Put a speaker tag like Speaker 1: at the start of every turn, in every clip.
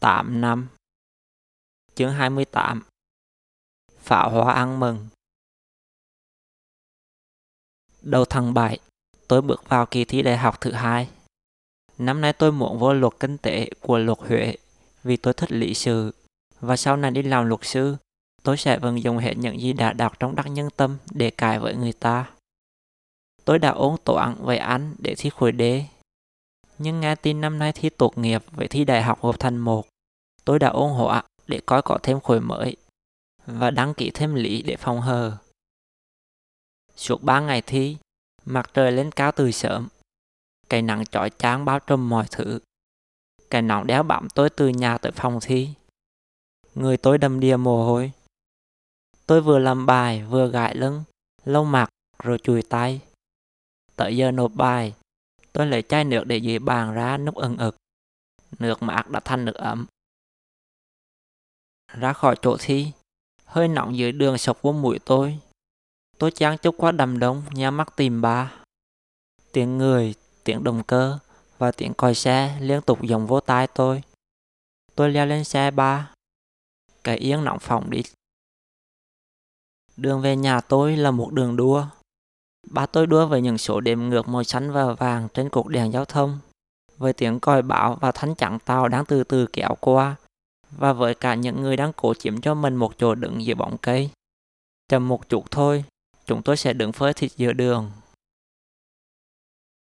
Speaker 1: 8 năm Chương 28 Pháo hoa ăn mừng Đầu tháng 7, tôi bước vào kỳ thi đại học thứ hai. Năm nay tôi muốn vô luật kinh tế của luật Huế vì tôi thích lý sự và sau này đi làm luật sư, tôi sẽ vận dụng hết những gì đã đọc trong đắc nhân tâm để cãi với người ta. Tôi đã ôn toán với anh để thi khối D. Nhưng nghe tin năm nay thi tốt nghiệp với thi đại học hợp thành một, tôi đã ôn ạ để coi có thêm khối mới và đăng ký thêm lý để phòng hờ. Suốt ba ngày thi, mặt trời lên cao từ sớm. Cái nắng chói chang bao trùm mọi thứ. Cái nóng đéo bám tôi từ nhà tới phòng thi. Người tôi đầm đìa mồ hôi. Tôi vừa làm bài vừa gãi lưng, lâu mặt rồi chùi tay. Tới giờ nộp bài, tôi lấy chai nước để dưới bàn ra nút ẩn ực. Nước mát đã thành nước ấm. Ra khỏi chỗ thi, hơi nóng dưới đường sọc vô mũi tôi. Tôi chán chút quá đầm đông, nhà mắt tìm ba. Tiếng người, tiếng động cơ và tiếng còi xe liên tục dòng vô tai tôi. Tôi leo lên xe ba. Cái yên nóng phòng đi. Đường về nhà tôi là một đường đua. Ba tôi đua với những số đếm ngược màu xanh và vàng trên cột đèn giao thông. Với tiếng còi bão và thánh chặn tàu đang từ từ kéo qua. Và với cả những người đang cố chiếm cho mình một chỗ đứng dưới bóng cây. Chậm một chút thôi, chúng tôi sẽ đứng phơi thịt giữa đường.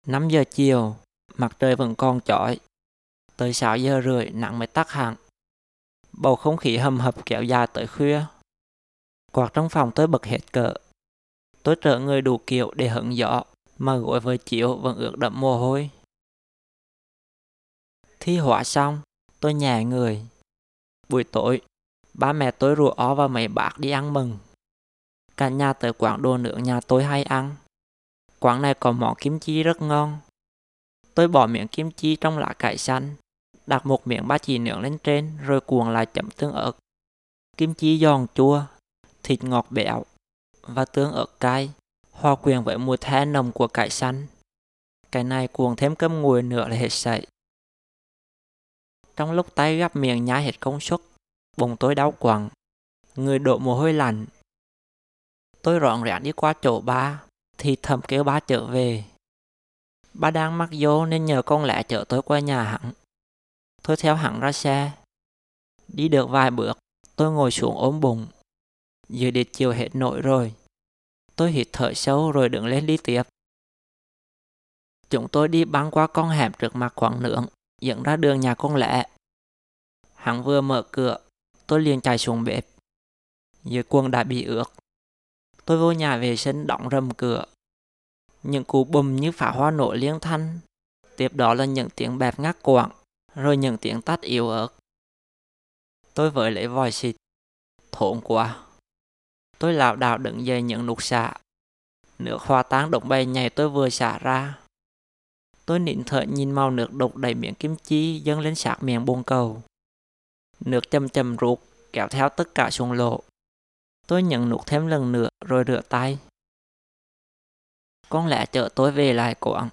Speaker 1: 5 giờ chiều, mặt trời vẫn còn chói. Tới 6 giờ rưỡi nắng mới tắt hẳn. Bầu không khí hầm hập kéo dài tới khuya. Quạt trong phòng tôi bật hết cỡ. Tôi trở người đủ kiểu để hứng gió, mà gối với chiếu vẫn ướt đẫm mồ hôi. Thi họa xong, tôi nhẹ người. Buổi tối, ba mẹ tôi rủ ó và mấy bác đi ăn mừng. Cả nhà tới quán đồ nướng nhà tôi hay ăn. Quán này có món kim chi rất ngon. Tôi bỏ miếng kim chi trong lá cải xanh, đặt một miếng ba chỉ nướng lên trên rồi cuồng lại chấm tương ớt. Kim chi giòn chua, thịt ngọt béo và tương ớt cay, hòa quyện với mùi the nồng của cải xanh. Cái này cuồng thêm cơm nguội nữa là hết sảy. Trong lúc tay gắp miệng nhai hết công suất, bụng tôi đau quặn, người đổ mồ hôi lạnh. Tôi rọn rẽn đi qua chỗ ba, thì thầm kêu ba trở về. Ba đang mắc vô nên nhờ con lẽ chở tôi qua nhà hẳn. Tôi theo hẳn ra xe. Đi được vài bước, tôi ngồi xuống ốm bụng. Giờ đệt chiều hết nổi rồi. Tôi hít thở sâu rồi đứng lên đi tiếp. Chúng tôi đi băng qua con hẻm trước mặt khoảng nướng, dẫn ra đường nhà con lẽ. Hắn vừa mở cửa, tôi liền chạy xuống bếp. Dưới quần đã bị ướt. Tôi vô nhà vệ sinh đóng rầm cửa. Những cú bùm như phá hoa nổ liên thanh. Tiếp đó là những tiếng bẹp ngắt quảng, rồi những tiếng tắt yếu ớt. Tôi vội lấy vòi xịt. Thốn quá. Tôi lảo đảo đứng dậy những nút xạ. Nước hoa tán động bay nhảy tôi vừa xả ra. Tôi nín thở nhìn màu nước đục đầy miệng kim chi dâng lên sạc miệng bồn cầu. Nước chầm chầm ruột, kéo theo tất cả xuống lộ. Tôi nhận nút thêm lần nữa, rồi rửa tay. Con lẽ chở tôi về lại quán.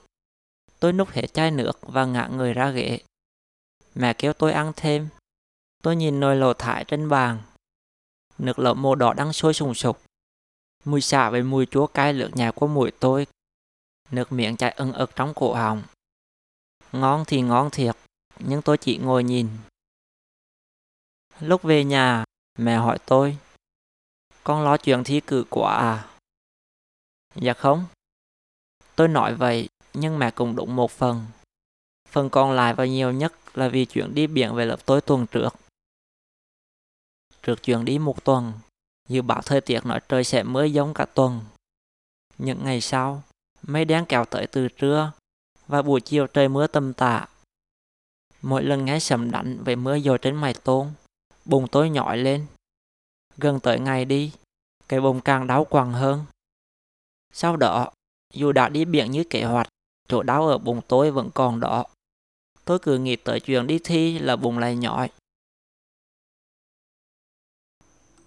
Speaker 1: Tôi nút hết chai nước và ngã người ra ghế. Mẹ kêu tôi ăn thêm. Tôi nhìn nồi lẩu thải trên bàn. Nước lẩu màu đỏ đang sôi sùng sục. Mùi xả với mùi chúa cay lượt nhà của mũi tôi. Nước miệng chảy ưng ực trong cổ họng. Ngon thì ngon thiệt, nhưng tôi chỉ ngồi nhìn. Lúc về nhà, mẹ hỏi tôi, con lo chuyện thi cử quá à? Dạ không. Tôi nói vậy, nhưng mẹ cũng đúng một phần. Phần còn lại và nhiều nhất là vì chuyện đi biển về lớp tôi tuần trước. Trước chuyện đi một tuần, dự báo thời tiết nói trời sẽ mưa giống cả tuần. Những ngày sau, mây đen kéo tới từ trưa và buổi chiều trời mưa tầm tạ. Mỗi lần nghe sầm đánh về mưa dồi trên mày tôn, bụng tôi nhỏi lên. Gần tới ngày đi, cái bụng càng đau quằn hơn. Sau đó, dù đã đi biển như kế hoạch, chỗ đau ở bụng tôi vẫn còn đó. Tôi cứ nghĩ tới chuyện đi thi là bụng lại nhỏi.